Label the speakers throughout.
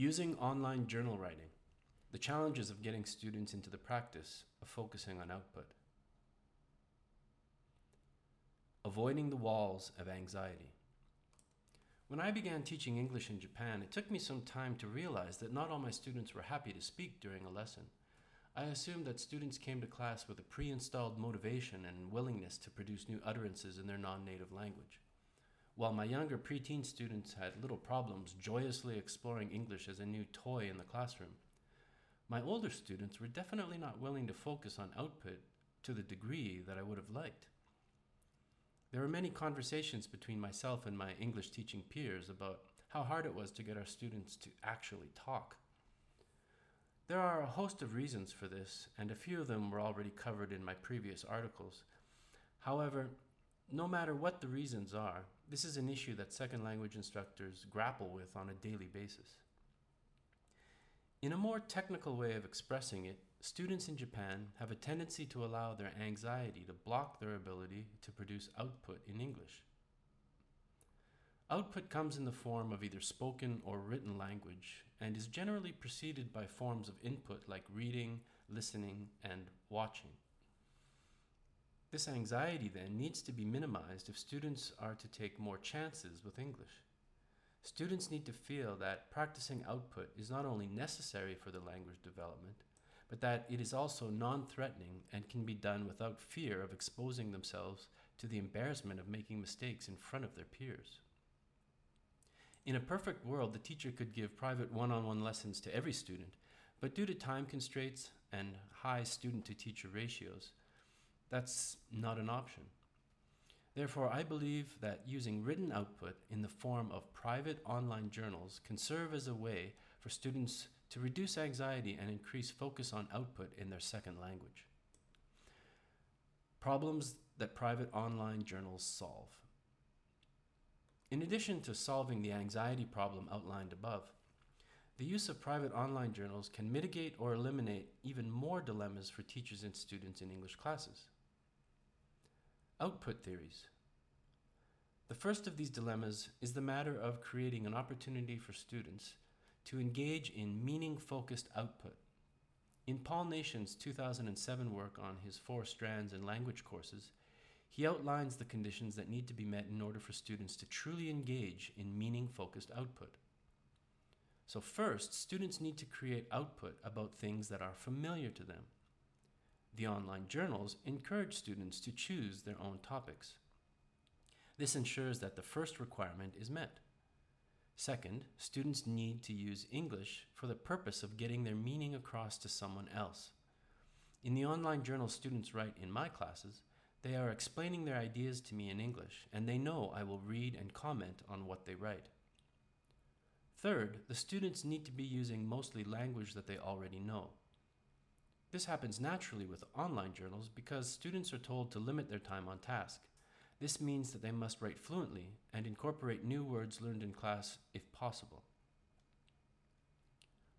Speaker 1: Using online journal writing, the challenges of getting students into the practice of focusing on output. Avoiding the walls of anxiety. When I began teaching English in Japan, it took me some time to realize that not all my students were happy to speak during a lesson. I assumed that students came to class with a pre installed motivation and willingness to produce new utterances in their non native language. While my younger preteen students had little problems joyously exploring English as a new toy in the classroom, my older students were definitely not willing to focus on output to the degree that I would have liked. There were many conversations between myself and my English teaching peers about how hard it was to get our students to actually talk. There are a host of reasons for this, and a few of them were already covered in my previous articles. However, no matter what the reasons are, this is an issue that second language instructors grapple with on a daily basis. In a more technical way of expressing it, students in Japan have a tendency to allow their anxiety to block their ability to produce output in English. Output comes in the form of either spoken or written language and is generally preceded by forms of input like reading, listening, and watching. This anxiety then needs to be minimized if students are to take more chances with English. Students need to feel that practicing output is not only necessary for the language development, but that it is also non threatening and can be done without fear of exposing themselves to the embarrassment of making mistakes in front of their peers. In a perfect world, the teacher could give private one on one lessons to every student, but due to time constraints and high student to teacher ratios, that's not an option. Therefore, I believe that using written output in the form of private online journals can serve as a way for students to reduce anxiety and increase focus on output in their second language. Problems that private online journals solve. In addition to solving the anxiety problem outlined above, the use of private online journals can mitigate or eliminate even more dilemmas for teachers and students in English classes. Output theories. The first of these dilemmas is the matter of creating an opportunity for students to engage in meaning focused output. In Paul Nation's 2007 work on his four strands in language courses, he outlines the conditions that need to be met in order for students to truly engage in meaning focused output. So, first, students need to create output about things that are familiar to them. The online journals encourage students to choose their own topics. This ensures that the first requirement is met. Second, students need to use English for the purpose of getting their meaning across to someone else. In the online journal students write in my classes, they are explaining their ideas to me in English, and they know I will read and comment on what they write. Third, the students need to be using mostly language that they already know. This happens naturally with online journals because students are told to limit their time on task. This means that they must write fluently and incorporate new words learned in class if possible.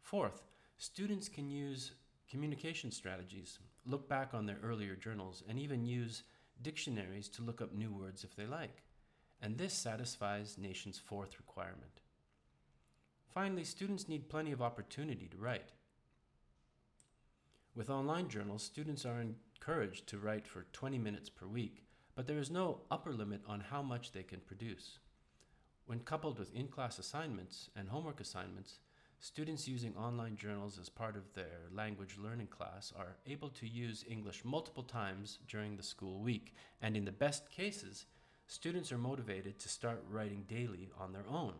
Speaker 1: Fourth, students can use communication strategies, look back on their earlier journals, and even use dictionaries to look up new words if they like. And this satisfies Nation's fourth requirement. Finally, students need plenty of opportunity to write. With online journals, students are encouraged to write for 20 minutes per week, but there is no upper limit on how much they can produce. When coupled with in class assignments and homework assignments, students using online journals as part of their language learning class are able to use English multiple times during the school week, and in the best cases, students are motivated to start writing daily on their own.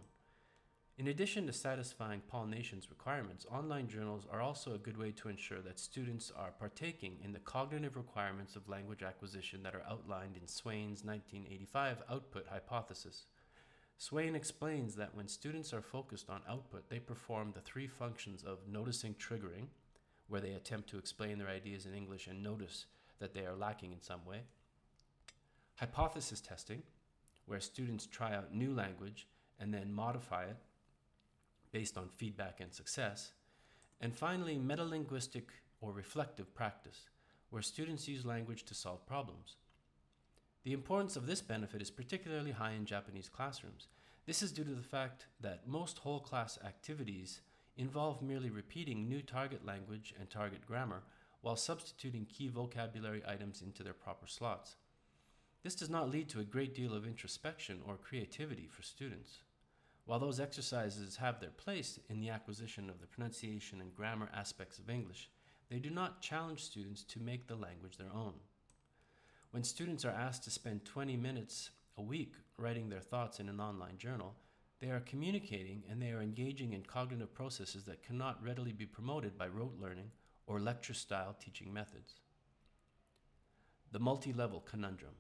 Speaker 1: In addition to satisfying Paul Nation's requirements, online journals are also a good way to ensure that students are partaking in the cognitive requirements of language acquisition that are outlined in Swain's 1985 output hypothesis. Swain explains that when students are focused on output, they perform the three functions of noticing triggering, where they attempt to explain their ideas in English and notice that they are lacking in some way, hypothesis testing, where students try out new language and then modify it based on feedback and success. And finally, metalinguistic or reflective practice, where students use language to solve problems. The importance of this benefit is particularly high in Japanese classrooms. This is due to the fact that most whole class activities involve merely repeating new target language and target grammar while substituting key vocabulary items into their proper slots. This does not lead to a great deal of introspection or creativity for students. While those exercises have their place in the acquisition of the pronunciation and grammar aspects of English, they do not challenge students to make the language their own. When students are asked to spend 20 minutes a week writing their thoughts in an online journal, they are communicating and they are engaging in cognitive processes that cannot readily be promoted by rote learning or lecture style teaching methods. The multi level conundrum.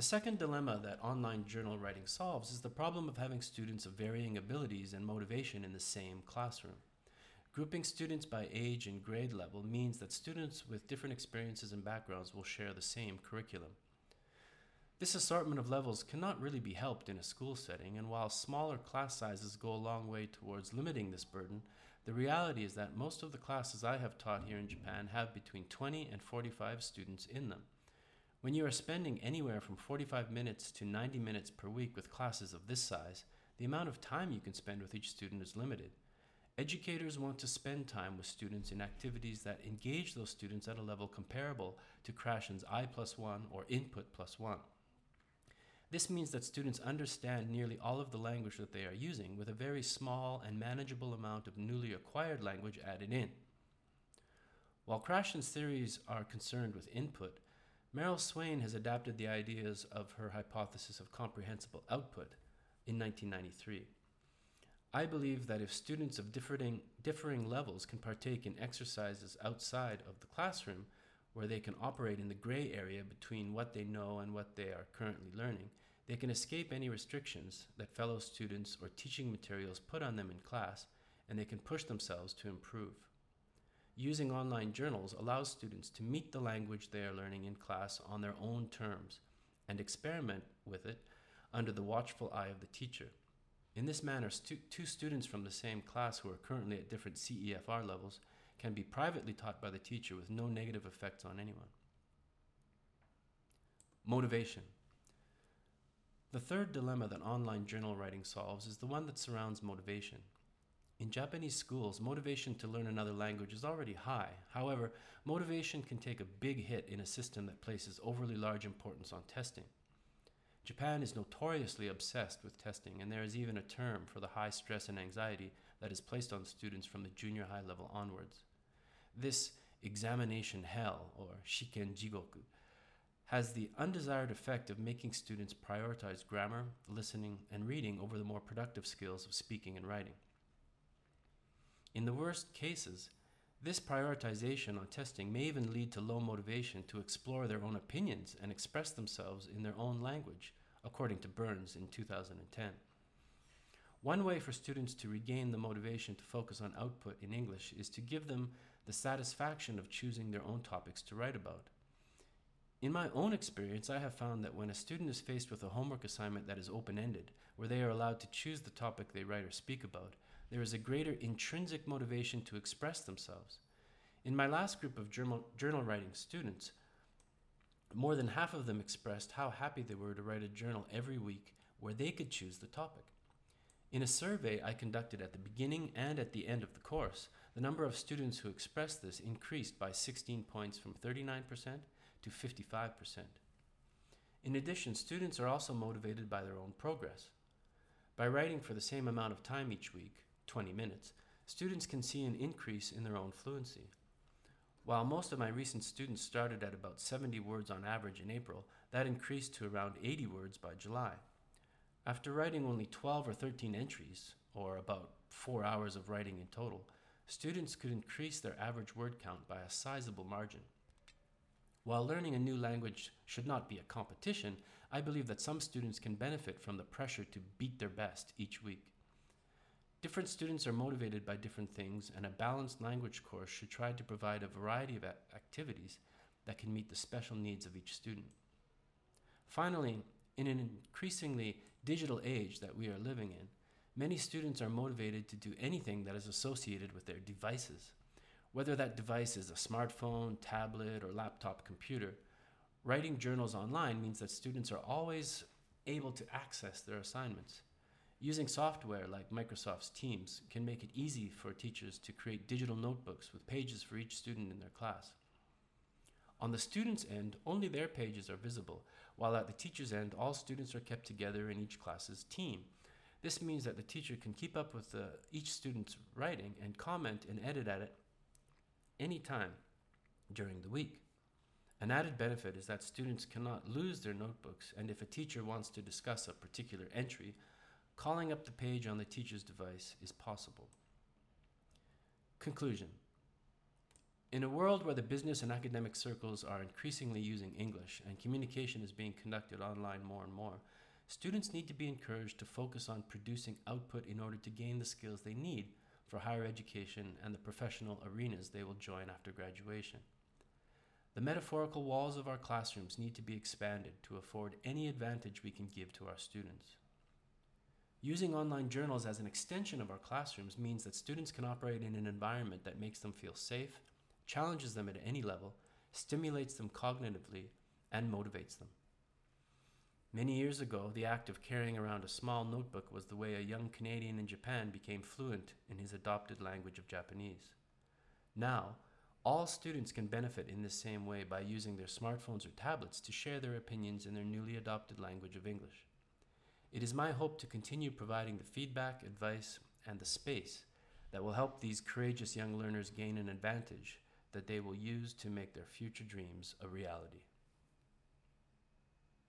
Speaker 1: The second dilemma that online journal writing solves is the problem of having students of varying abilities and motivation in the same classroom. Grouping students by age and grade level means that students with different experiences and backgrounds will share the same curriculum. This assortment of levels cannot really be helped in a school setting, and while smaller class sizes go a long way towards limiting this burden, the reality is that most of the classes I have taught here in Japan have between 20 and 45 students in them. When you are spending anywhere from 45 minutes to 90 minutes per week with classes of this size, the amount of time you can spend with each student is limited. Educators want to spend time with students in activities that engage those students at a level comparable to Krashen's I plus 1 or input plus 1. This means that students understand nearly all of the language that they are using with a very small and manageable amount of newly acquired language added in. While Krashen's theories are concerned with input, Merrill Swain has adapted the ideas of her hypothesis of comprehensible output in 1993. I believe that if students of differing, differing levels can partake in exercises outside of the classroom, where they can operate in the gray area between what they know and what they are currently learning, they can escape any restrictions that fellow students or teaching materials put on them in class, and they can push themselves to improve. Using online journals allows students to meet the language they are learning in class on their own terms and experiment with it under the watchful eye of the teacher. In this manner, stu- two students from the same class who are currently at different CEFR levels can be privately taught by the teacher with no negative effects on anyone. Motivation. The third dilemma that online journal writing solves is the one that surrounds motivation. In Japanese schools, motivation to learn another language is already high. However, motivation can take a big hit in a system that places overly large importance on testing. Japan is notoriously obsessed with testing, and there is even a term for the high stress and anxiety that is placed on students from the junior high level onwards. This examination hell, or shiken jigoku, has the undesired effect of making students prioritize grammar, listening, and reading over the more productive skills of speaking and writing. In the worst cases, this prioritization on testing may even lead to low motivation to explore their own opinions and express themselves in their own language, according to Burns in 2010. One way for students to regain the motivation to focus on output in English is to give them the satisfaction of choosing their own topics to write about. In my own experience, I have found that when a student is faced with a homework assignment that is open ended, where they are allowed to choose the topic they write or speak about, there is a greater intrinsic motivation to express themselves. In my last group of journal, journal writing students, more than half of them expressed how happy they were to write a journal every week where they could choose the topic. In a survey I conducted at the beginning and at the end of the course, the number of students who expressed this increased by 16 points from 39% to 55%. In addition, students are also motivated by their own progress. By writing for the same amount of time each week, 20 minutes, students can see an increase in their own fluency. While most of my recent students started at about 70 words on average in April, that increased to around 80 words by July. After writing only 12 or 13 entries, or about four hours of writing in total, students could increase their average word count by a sizable margin. While learning a new language should not be a competition, I believe that some students can benefit from the pressure to beat their best each week. Different students are motivated by different things, and a balanced language course should try to provide a variety of activities that can meet the special needs of each student. Finally, in an increasingly digital age that we are living in, many students are motivated to do anything that is associated with their devices. Whether that device is a smartphone, tablet, or laptop computer, writing journals online means that students are always able to access their assignments. Using software like Microsoft's Teams can make it easy for teachers to create digital notebooks with pages for each student in their class. On the student's end, only their pages are visible, while at the teacher's end, all students are kept together in each class's team. This means that the teacher can keep up with the, each student's writing and comment and edit at it anytime during the week. An added benefit is that students cannot lose their notebooks, and if a teacher wants to discuss a particular entry, calling up the page on the teacher's device is possible. Conclusion In a world where the business and academic circles are increasingly using English and communication is being conducted online more and more, students need to be encouraged to focus on producing output in order to gain the skills they need for higher education and the professional arenas they will join after graduation. The metaphorical walls of our classrooms need to be expanded to afford any advantage we can give to our students. Using online journals as an extension of our classrooms means that students can operate in an environment that makes them feel safe, challenges them at any level, stimulates them cognitively, and motivates them. Many years ago, the act of carrying around a small notebook was the way a young Canadian in Japan became fluent in his adopted language of Japanese. Now, all students can benefit in this same way by using their smartphones or tablets to share their opinions in their newly adopted language of English. It is my hope to continue providing the feedback, advice, and the space that will help these courageous young learners gain an advantage that they will use to make their future dreams a reality.